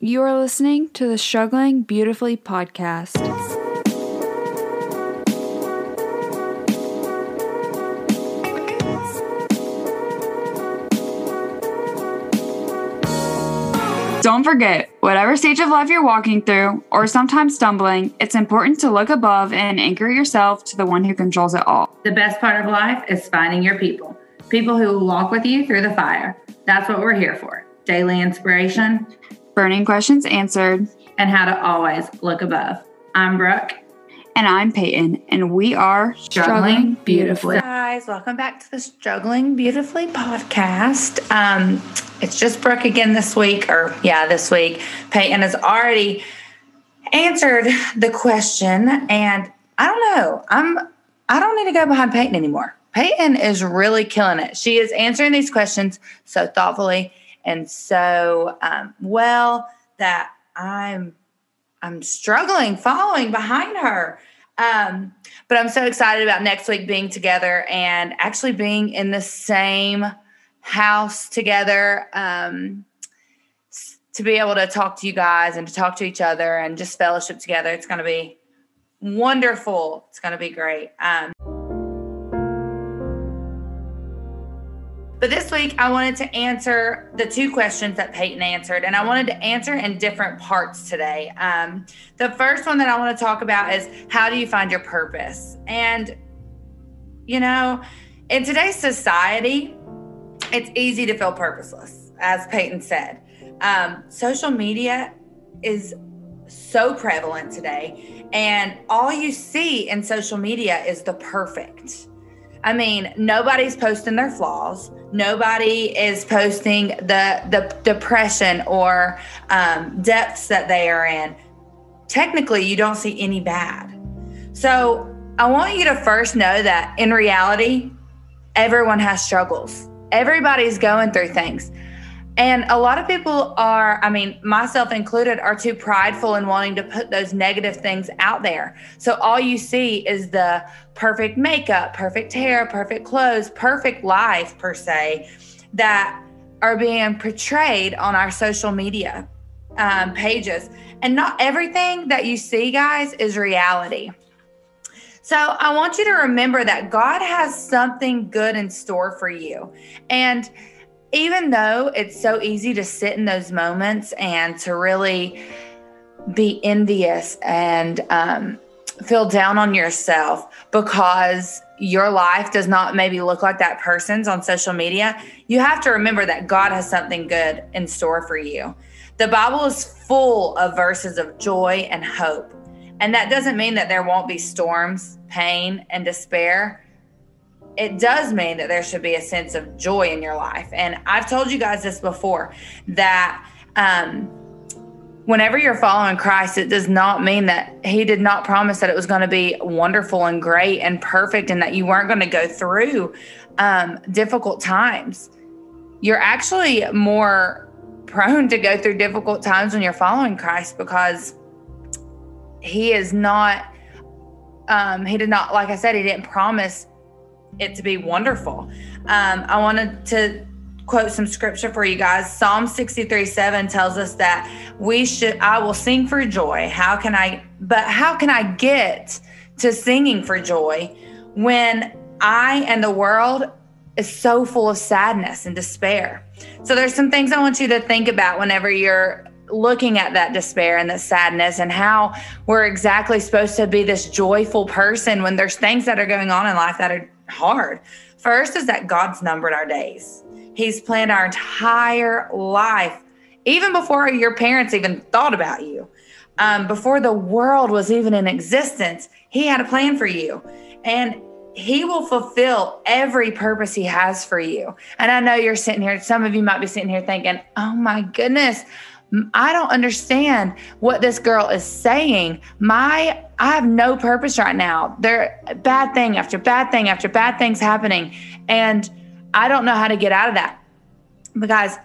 You are listening to the Struggling Beautifully podcast. Don't forget, whatever stage of life you're walking through, or sometimes stumbling, it's important to look above and anchor yourself to the one who controls it all. The best part of life is finding your people, people who will walk with you through the fire. That's what we're here for daily inspiration, burning questions answered, and how to always look above. I'm Brooke. And I'm Peyton, and we are Struggling, Beautifully. Guys, welcome back to the Struggling Beautifully podcast. Um, it's just Brooke again this week, or yeah, this week. Peyton has already answered the question, and I don't know. I'm I don't need to go behind Peyton anymore. Peyton is really killing it. She is answering these questions so thoughtfully and so um, well that I'm I'm struggling following behind her. Um, but I'm so excited about next week being together and actually being in the same house together um, to be able to talk to you guys and to talk to each other and just fellowship together. It's going to be wonderful. It's going to be great. Um, But this week, I wanted to answer the two questions that Peyton answered, and I wanted to answer in different parts today. Um, the first one that I want to talk about is how do you find your purpose? And, you know, in today's society, it's easy to feel purposeless, as Peyton said. Um, social media is so prevalent today, and all you see in social media is the perfect I mean, nobody's posting their flaws. Nobody is posting the the depression or um, depths that they are in. Technically, you don't see any bad. So I want you to first know that in reality, everyone has struggles. Everybody's going through things. And a lot of people are, I mean, myself included, are too prideful in wanting to put those negative things out there. So all you see is the perfect makeup, perfect hair, perfect clothes, perfect life, per se, that are being portrayed on our social media um, pages. And not everything that you see, guys, is reality. So I want you to remember that God has something good in store for you. And even though it's so easy to sit in those moments and to really be envious and um, feel down on yourself because your life does not maybe look like that person's on social media, you have to remember that God has something good in store for you. The Bible is full of verses of joy and hope. And that doesn't mean that there won't be storms, pain, and despair it does mean that there should be a sense of joy in your life. And I've told you guys this before that um, whenever you're following Christ, it does not mean that He did not promise that it was going to be wonderful and great and perfect and that you weren't going to go through um, difficult times. You're actually more prone to go through difficult times when you're following Christ because He is not. Um, he did not, like I said, he didn't promise it to be wonderful. Um, I wanted to quote some scripture for you guys. Psalm 63 7 tells us that we should, I will sing for joy. How can I, but how can I get to singing for joy when I and the world is so full of sadness and despair? So there's some things I want you to think about whenever you're looking at that despair and the sadness and how we're exactly supposed to be this joyful person when there's things that are going on in life that are hard. First is that God's numbered our days. He's planned our entire life, even before your parents even thought about you, um, before the world was even in existence. He had a plan for you. And he will fulfill every purpose he has for you. And I know you're sitting here, some of you might be sitting here thinking, oh my goodness, I don't understand what this girl is saying. My I have no purpose right now. There bad thing after bad thing after bad things happening and I don't know how to get out of that. But guys,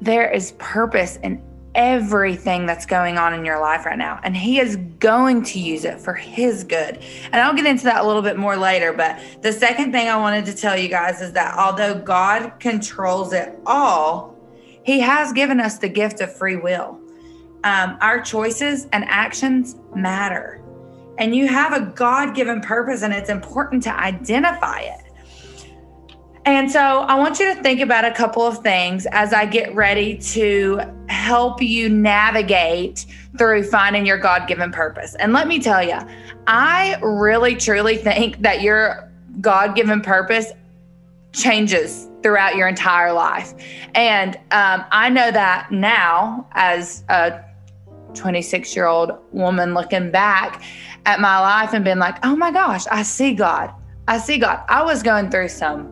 there is purpose in everything that's going on in your life right now and he is going to use it for his good. And I'll get into that a little bit more later, but the second thing I wanted to tell you guys is that although God controls it all, he has given us the gift of free will. um, our choices and actions matter. And you have a God given purpose, and it's important to identify it. And so I want you to think about a couple of things as I get ready to help you navigate through finding your God given purpose. And let me tell you, I really truly think that your God given purpose changes throughout your entire life. And um, I know that now as a 26 year old woman looking back at my life and being like, oh my gosh, I see God. I see God. I was going through some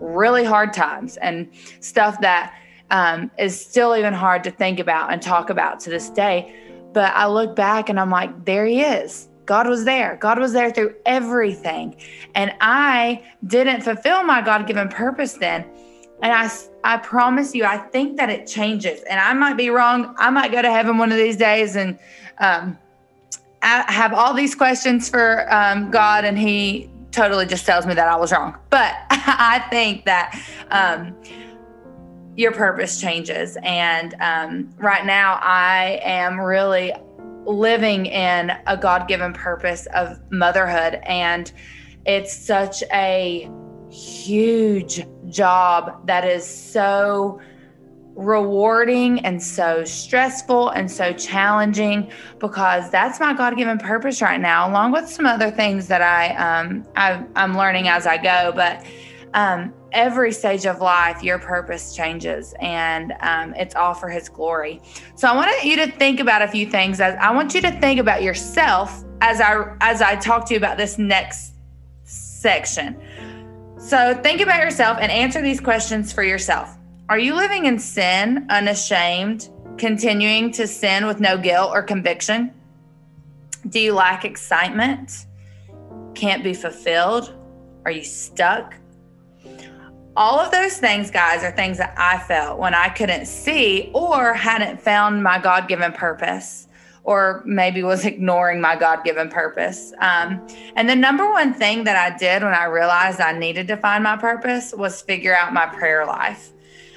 really hard times and stuff that um, is still even hard to think about and talk about to this day. But I look back and I'm like, there he is. God was there. God was there through everything. And I didn't fulfill my God given purpose then. And I, I promise you, I think that it changes. And I might be wrong. I might go to heaven one of these days and um, I have all these questions for um, God, and He totally just tells me that I was wrong. But I think that um, your purpose changes. And um, right now, I am really living in a God given purpose of motherhood. And it's such a huge job that is so rewarding and so stressful and so challenging because that's my God-given purpose right now, along with some other things that I um, I, am learning as I go. But um, every stage of life, your purpose changes, and um, it's all for His glory. So I want you to think about a few things. As I want you to think about yourself as I as I talk to you about this next section. So think about yourself and answer these questions for yourself. Are you living in sin, unashamed, continuing to sin with no guilt or conviction? Do you lack excitement? Can't be fulfilled? Are you stuck? All of those things, guys, are things that I felt when I couldn't see or hadn't found my God given purpose or maybe was ignoring my God given purpose. Um, and the number one thing that I did when I realized I needed to find my purpose was figure out my prayer life.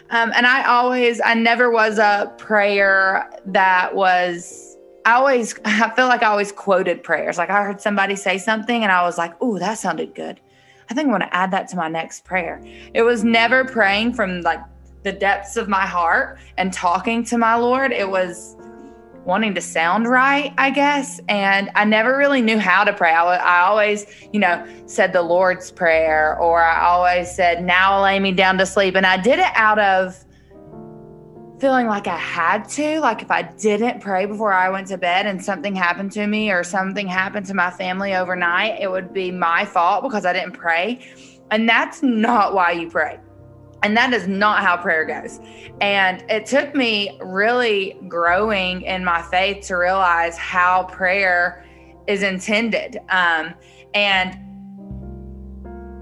Um, and I always, I never was a prayer that was, I always, I feel like I always quoted prayers. Like I heard somebody say something and I was like, oh, that sounded good. I think I want to add that to my next prayer. It was never praying from like the depths of my heart and talking to my Lord. It was wanting to sound right, I guess. And I never really knew how to pray. I, I always, you know, said the Lord's Prayer, or I always said, Now lay me down to sleep. And I did it out of feeling like I had to. Like if I didn't pray before I went to bed and something happened to me or something happened to my family overnight, it would be my fault because I didn't pray. And that's not why you pray. And that is not how prayer goes. And it took me really growing in my faith to realize how prayer is intended. Um, and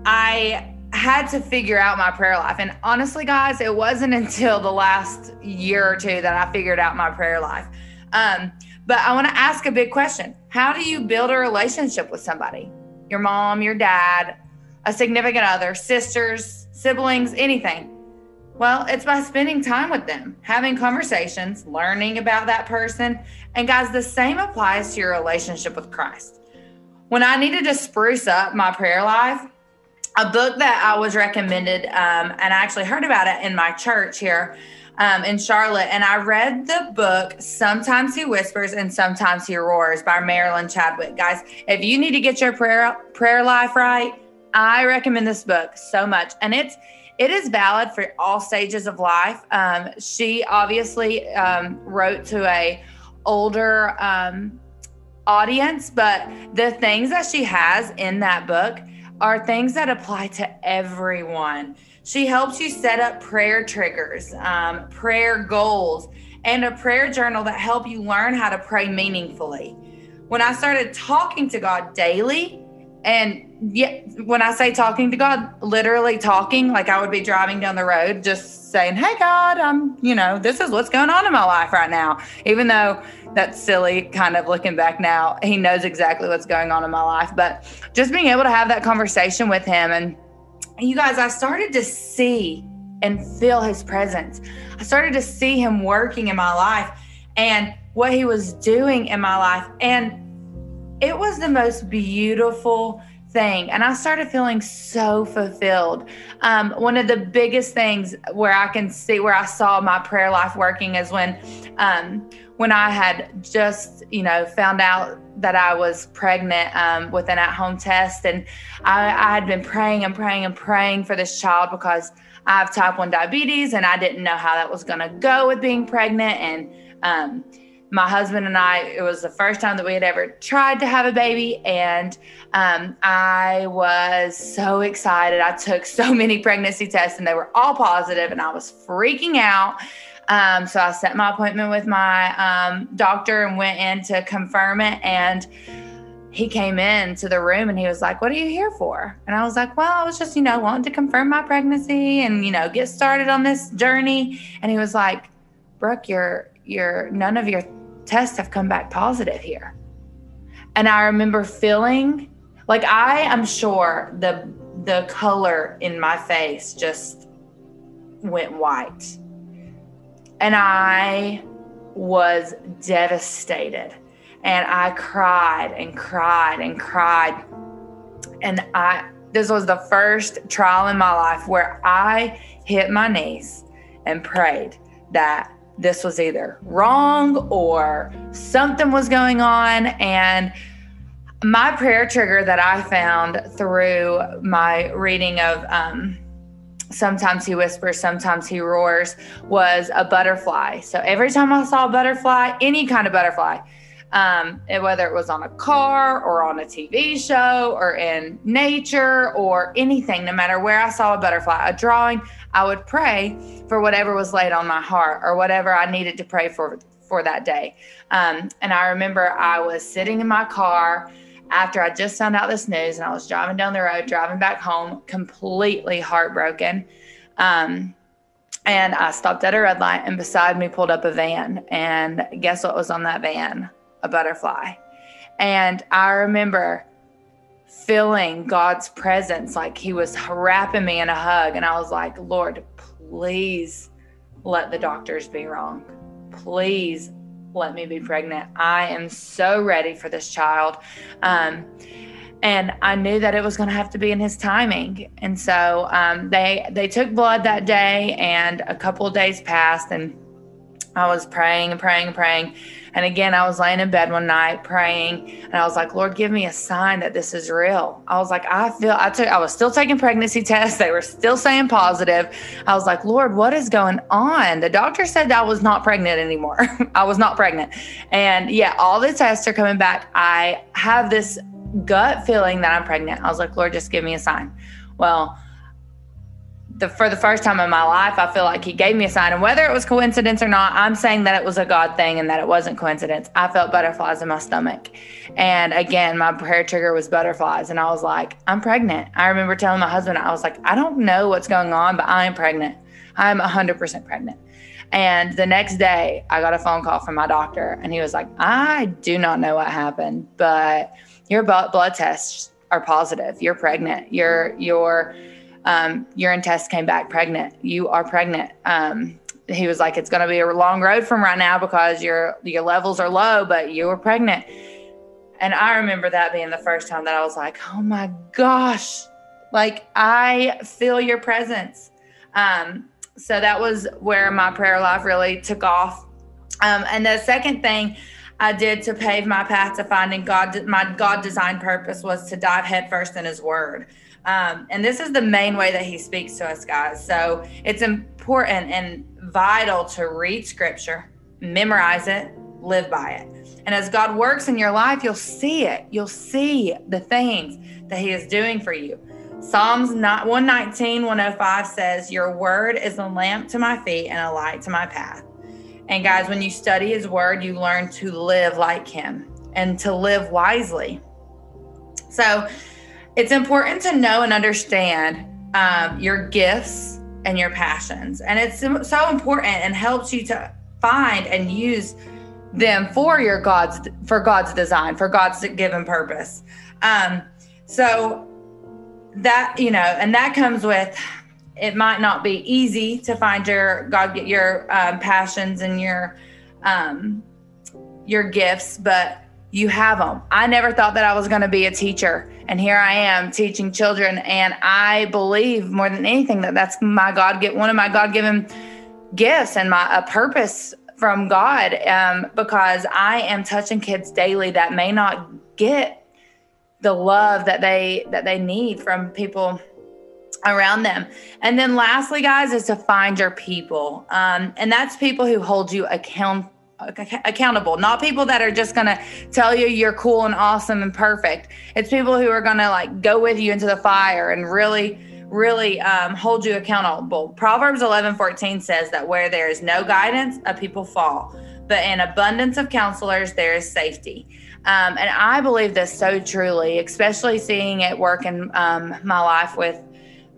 I had to figure out my prayer life. And honestly, guys, it wasn't until the last year or two that I figured out my prayer life. Um, but I want to ask a big question How do you build a relationship with somebody? Your mom, your dad, a significant other, sisters, siblings, anything? Well, it's by spending time with them, having conversations, learning about that person. And guys, the same applies to your relationship with Christ. When I needed to spruce up my prayer life, a book that I was recommended, um, and I actually heard about it in my church here um, in Charlotte, and I read the book Sometimes He Whispers and Sometimes He Roars by Marilyn Chadwick. Guys, if you need to get your prayer prayer life right, I recommend this book so much, and it's it is valid for all stages of life. Um, she obviously um, wrote to a older um, audience, but the things that she has in that book are things that apply to everyone. She helps you set up prayer triggers, um, prayer goals, and a prayer journal that help you learn how to pray meaningfully. When I started talking to God daily, and yeah, when I say talking to God, literally talking, like I would be driving down the road just saying, Hey, God, I'm, you know, this is what's going on in my life right now. Even though that's silly, kind of looking back now, He knows exactly what's going on in my life. But just being able to have that conversation with Him. And you guys, I started to see and feel His presence. I started to see Him working in my life. And what he was doing in my life. And it was the most beautiful thing. And I started feeling so fulfilled. Um, one of the biggest things where I can see where I saw my prayer life working is when um, when I had just, you know, found out that I was pregnant um, with an at home test. And I, I had been praying and praying and praying for this child because I have type 1 diabetes and I didn't know how that was going to go with being pregnant. And um, my husband and I, it was the first time that we had ever tried to have a baby. And um, I was so excited. I took so many pregnancy tests and they were all positive, and I was freaking out. Um, so I set my appointment with my um, doctor and went in to confirm it. And he came in to the room and he was like, What are you here for? And I was like, Well, I was just, you know, wanting to confirm my pregnancy and, you know, get started on this journey. And he was like, Brooke, you're, you're, none of your tests have come back positive here. And I remember feeling like I am sure the the color in my face just went white and I was devastated. And I cried and cried and cried. And I, this was the first trial in my life where I hit my knees and prayed that this was either wrong or something was going on. And my prayer trigger that I found through my reading of um, sometimes he whispers, sometimes he roars, was a butterfly. So every time I saw a butterfly, any kind of butterfly, um, whether it was on a car or on a TV show or in nature or anything, no matter where I saw a butterfly, a drawing, I would pray for whatever was laid on my heart or whatever I needed to pray for for that day. Um, and I remember I was sitting in my car after I just found out this news and I was driving down the road, driving back home, completely heartbroken. Um, and I stopped at a red light, and beside me pulled up a van. And guess what was on that van? A butterfly. And I remember feeling God's presence, like He was wrapping me in a hug. And I was like, Lord, please let the doctors be wrong. Please let me be pregnant. I am so ready for this child. Um, and I knew that it was going to have to be in his timing. And so um, they they took blood that day, and a couple of days passed, and I was praying and praying and praying. And again, I was laying in bed one night praying, and I was like, Lord, give me a sign that this is real. I was like, I feel I took I was still taking pregnancy tests. They were still saying positive. I was like, Lord, what is going on? The doctor said I was not pregnant anymore. I was not pregnant. And yeah, all the tests are coming back. I have this gut feeling that I'm pregnant. I was like, Lord, just give me a sign. Well, the for the first time in my life, I feel like he gave me a sign. And whether it was coincidence or not, I'm saying that it was a God thing and that it wasn't coincidence. I felt butterflies in my stomach. And again, my prayer trigger was butterflies. And I was like, I'm pregnant. I remember telling my husband, I was like, I don't know what's going on, but I'm pregnant. I'm 100% pregnant. And the next day, I got a phone call from my doctor, and he was like, I do not know what happened, but your blood tests are positive. You're pregnant. You're, you're, um, urine test came back pregnant. You are pregnant. Um, he was like, it's going to be a long road from right now because your your levels are low, but you were pregnant. And I remember that being the first time that I was like, oh my gosh, like I feel your presence. Um, so that was where my prayer life really took off. Um, and the second thing I did to pave my path to finding God, my God designed purpose was to dive headfirst in His Word. Um, and this is the main way that he speaks to us, guys. So it's important and vital to read scripture, memorize it, live by it. And as God works in your life, you'll see it. You'll see the things that he is doing for you. Psalms 119, 105 says, Your word is a lamp to my feet and a light to my path. And guys, when you study his word, you learn to live like him and to live wisely. So, it's important to know and understand um, your gifts and your passions. And it's so important and helps you to find and use them for your God's for God's design, for God's given purpose. Um, so that you know, and that comes with it might not be easy to find your God get your um, passions and your um, your gifts, but you have them. I never thought that I was going to be a teacher, and here I am teaching children. And I believe more than anything that that's my God get one of my God given gifts and my a purpose from God, um, because I am touching kids daily that may not get the love that they that they need from people around them. And then lastly, guys, is to find your people, um, and that's people who hold you account accountable, not people that are just going to tell you you're cool and awesome and perfect. It's people who are going to like go with you into the fire and really, really um, hold you accountable. Proverbs 11 14 says that where there is no guidance, a people fall, but in abundance of counselors, there is safety. Um, and I believe this so truly, especially seeing it work in um, my life with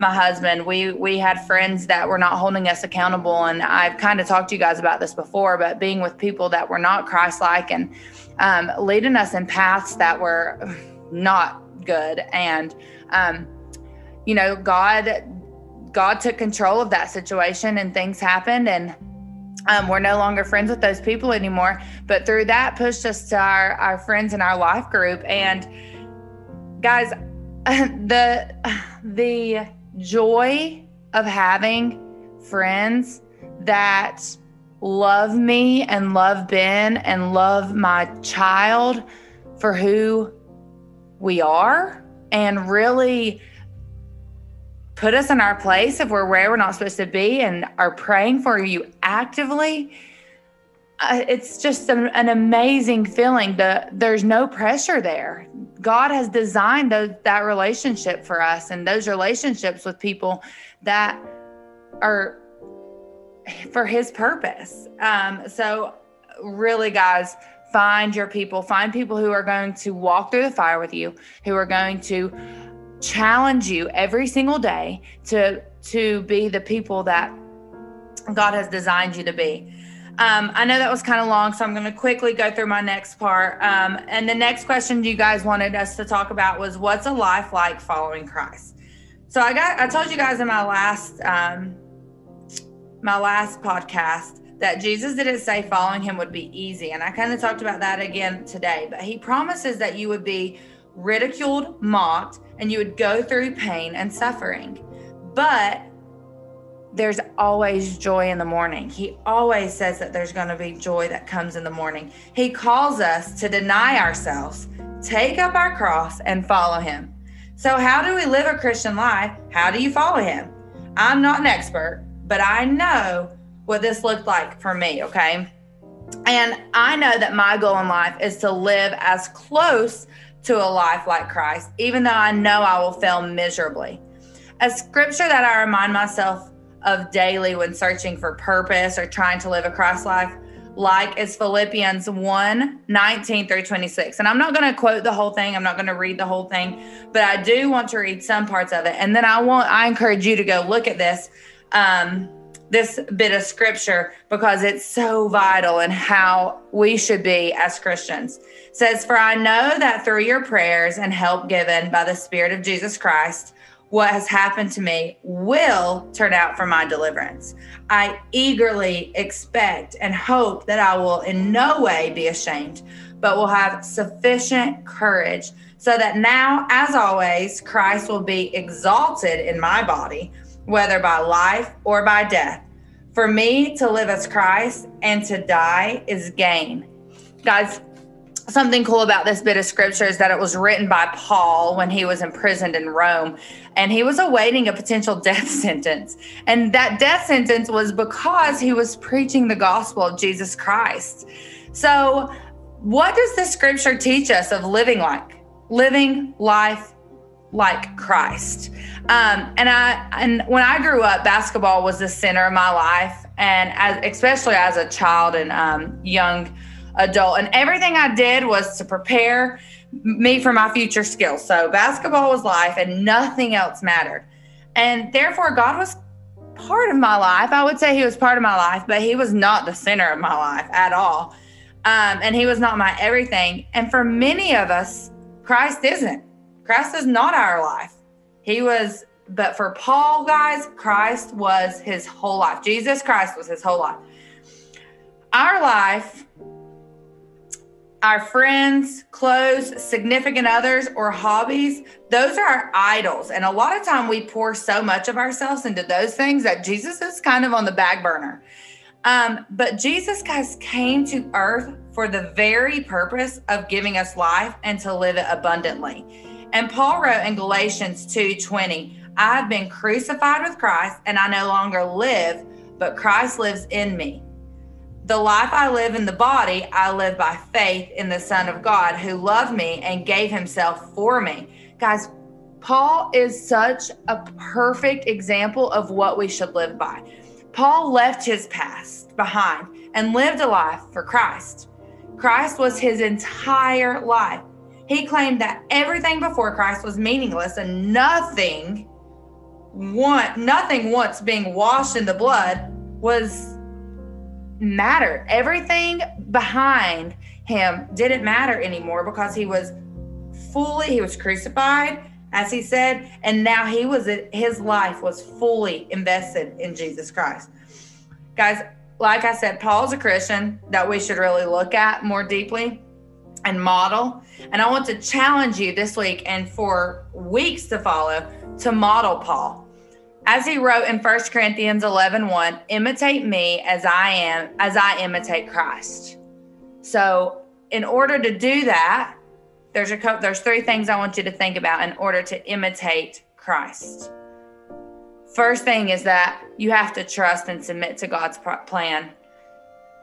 my husband. We we had friends that were not holding us accountable and i've kind of talked to you guys about this before but being with people that were not christ-like and um, leading us in paths that were not good. And um, you know god god took control of that situation and things happened and um, we're no longer friends with those people anymore. But through that pushed us to our our friends in our life group. And guys the the joy of having friends that love me and love Ben and love my child for who we are and really put us in our place if we're where we're not supposed to be and are praying for you actively. Uh, it's just a, an amazing feeling. The, there's no pressure there. God has designed those, that relationship for us and those relationships with people that are for His purpose. Um, so, really, guys, find your people, find people who are going to walk through the fire with you, who are going to challenge you every single day to to be the people that God has designed you to be. Um, I know that was kind of long, so I'm going to quickly go through my next part. Um, and the next question you guys wanted us to talk about was what's a life like following Christ? So I got I told you guys in my last um, my last podcast that Jesus didn't say following him would be easy, and I kind of talked about that again today. But he promises that you would be ridiculed, mocked, and you would go through pain and suffering. But there's always joy in the morning. He always says that there's going to be joy that comes in the morning. He calls us to deny ourselves, take up our cross, and follow him. So, how do we live a Christian life? How do you follow him? I'm not an expert, but I know what this looked like for me, okay? And I know that my goal in life is to live as close to a life like Christ, even though I know I will fail miserably. A scripture that I remind myself of daily when searching for purpose or trying to live a Christ life like is Philippians 1 19 through 26. And I'm not going to quote the whole thing, I'm not going to read the whole thing, but I do want to read some parts of it. And then I want, I encourage you to go look at this. Um, this bit of scripture because it's so vital in how we should be as Christians. It says, For I know that through your prayers and help given by the Spirit of Jesus Christ, what has happened to me will turn out for my deliverance. I eagerly expect and hope that I will in no way be ashamed, but will have sufficient courage so that now, as always, Christ will be exalted in my body, whether by life or by death. For me to live as Christ and to die is gain. Guys, something cool about this bit of scripture is that it was written by Paul when he was imprisoned in Rome and he was awaiting a potential death sentence. And that death sentence was because he was preaching the gospel of Jesus Christ. So, what does the scripture teach us of living like? Living life like Christ. Um, and I and when I grew up, basketball was the center of my life, and as especially as a child and um, young adult. And everything I did was to prepare me for my future skills. So basketball was life and nothing else mattered. And therefore, God was part of my life. I would say He was part of my life, but He was not the center of my life at all. Um, and He was not my everything. And for many of us, Christ isn't. Christ is not our life. He was, but for Paul, guys, Christ was his whole life. Jesus Christ was his whole life. Our life our friends, clothes, significant others, or hobbies, those are our idols. And a lot of time we pour so much of ourselves into those things that Jesus is kind of on the back burner. Um, but Jesus, guys, came to earth for the very purpose of giving us life and to live it abundantly. And Paul wrote in Galatians 2:20, I have been crucified with Christ, and I no longer live, but Christ lives in me. The life I live in the body, I live by faith in the Son of God who loved me and gave himself for me. Guys, Paul is such a perfect example of what we should live by. Paul left his past behind and lived a life for Christ. Christ was his entire life. He claimed that everything before Christ was meaningless and nothing want nothing once being washed in the blood was mattered. Everything behind him didn't matter anymore because he was fully, he was crucified, as he said, and now he was, his life was fully invested in Jesus Christ. Guys, like I said, Paul's a Christian that we should really look at more deeply and model. And I want to challenge you this week and for weeks to follow to model Paul. As he wrote in 1 Corinthians 11 1, imitate me as I am, as I imitate Christ. So, in order to do that, there's a couple, there's three things I want you to think about in order to imitate Christ. First thing is that you have to trust and submit to God's plan.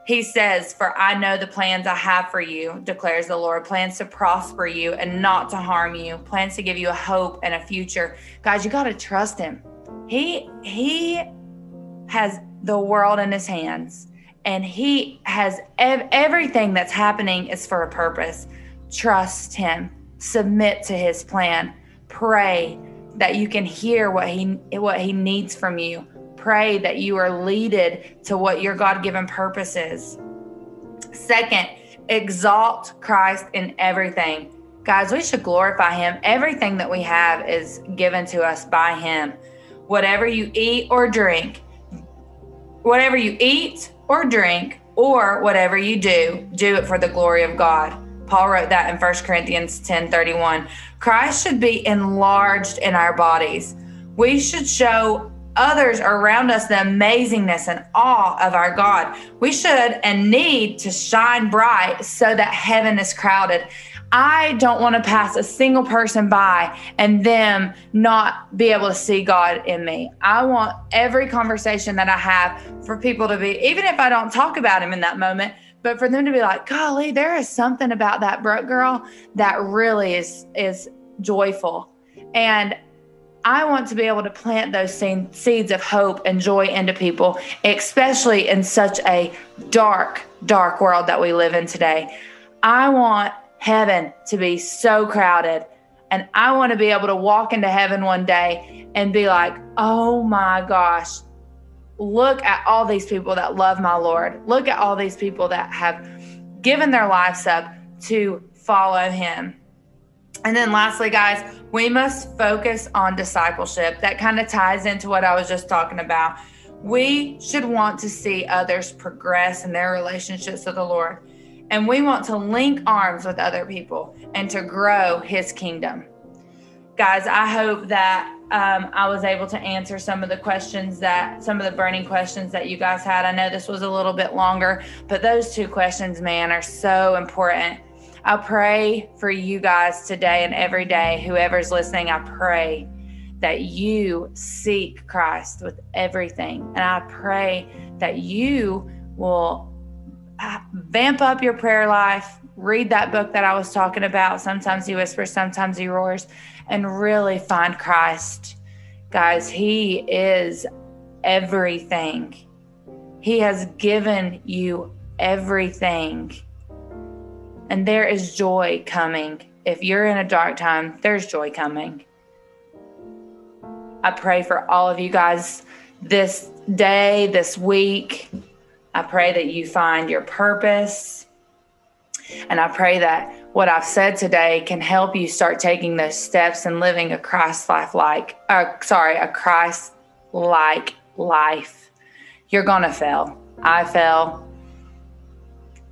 He says, For I know the plans I have for you, declares the Lord plans to prosper you and not to harm you, plans to give you a hope and a future. Guys, you got to trust Him. He he has the world in his hands and he has ev- everything that's happening is for a purpose. Trust him. Submit to his plan. Pray that you can hear what he what he needs from you. Pray that you are leaded to what your God-given purpose is. Second, exalt Christ in everything. Guys, we should glorify him. Everything that we have is given to us by him whatever you eat or drink, whatever you eat or drink, or whatever you do, do it for the glory of God. Paul wrote that in 1 Corinthians 10 31. Christ should be enlarged in our bodies. We should show others around us the amazingness and awe of our God. We should and need to shine bright so that heaven is crowded. I don't want to pass a single person by and them not be able to see God in me. I want every conversation that I have for people to be, even if I don't talk about Him in that moment, but for them to be like, golly, there is something about that Brooke girl that really is is joyful. And I want to be able to plant those seeds of hope and joy into people, especially in such a dark, dark world that we live in today. I want heaven to be so crowded. And I want to be able to walk into heaven one day and be like, oh my gosh, look at all these people that love my Lord. Look at all these people that have given their lives up to follow him. And then lastly, guys, we must focus on discipleship. That kind of ties into what I was just talking about. We should want to see others progress in their relationships with the Lord. And we want to link arms with other people and to grow his kingdom. Guys, I hope that um, I was able to answer some of the questions that, some of the burning questions that you guys had. I know this was a little bit longer, but those two questions, man, are so important. I pray for you guys today and every day, whoever's listening, I pray that you seek Christ with everything. And I pray that you will vamp up your prayer life, read that book that I was talking about. Sometimes he whispers, sometimes he roars, and really find Christ. Guys, he is everything. He has given you everything. And there is joy coming. If you're in a dark time, there's joy coming. I pray for all of you guys this day, this week. I pray that you find your purpose. And I pray that what I've said today can help you start taking those steps and living a Christ life like, uh, sorry, a Christ like life. You're going to fail. I fell.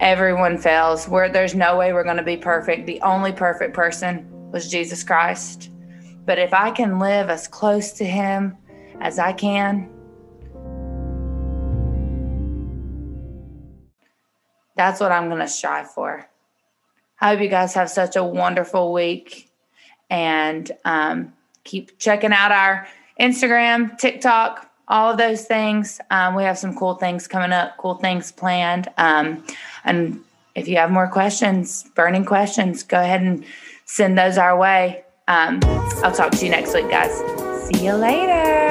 everyone fails. Where there's no way we're going to be perfect. The only perfect person was Jesus Christ. But if I can live as close to him as I can, that's what I'm going to strive for. I hope you guys have such a wonderful week and um, keep checking out our Instagram, TikTok, all of those things. Um, we have some cool things coming up, cool things planned. Um, and if you have more questions, burning questions, go ahead and send those our way. Um, I'll talk to you next week, guys. See you later.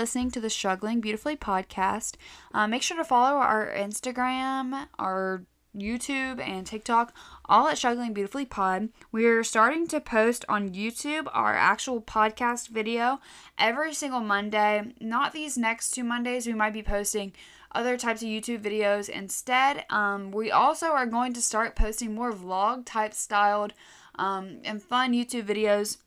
Listening to the Struggling Beautifully podcast. Uh, make sure to follow our Instagram, our YouTube, and TikTok, all at Struggling Beautifully Pod. We're starting to post on YouTube our actual podcast video every single Monday. Not these next two Mondays, we might be posting other types of YouTube videos instead. Um, we also are going to start posting more vlog type styled um, and fun YouTube videos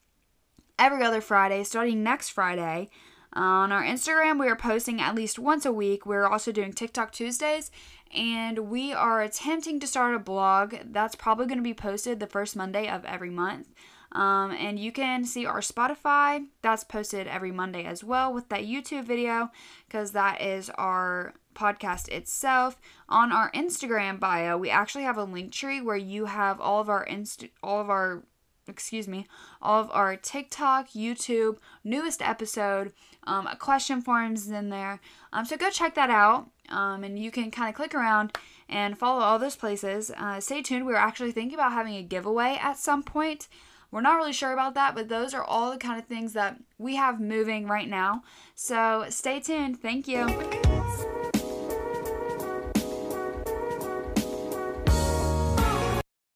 every other Friday, starting next Friday. On our Instagram, we are posting at least once a week. We're also doing TikTok Tuesdays, and we are attempting to start a blog that's probably going to be posted the first Monday of every month. Um, and you can see our Spotify that's posted every Monday as well with that YouTube video because that is our podcast itself. On our Instagram bio, we actually have a link tree where you have all of our inst- all of our excuse me, all of our TikTok, YouTube, newest episode, um, question forms in there. Um, so go check that out. Um, and you can kind of click around and follow all those places. Uh, stay tuned. We're actually thinking about having a giveaway at some point. We're not really sure about that, but those are all the kind of things that we have moving right now. So stay tuned. Thank you.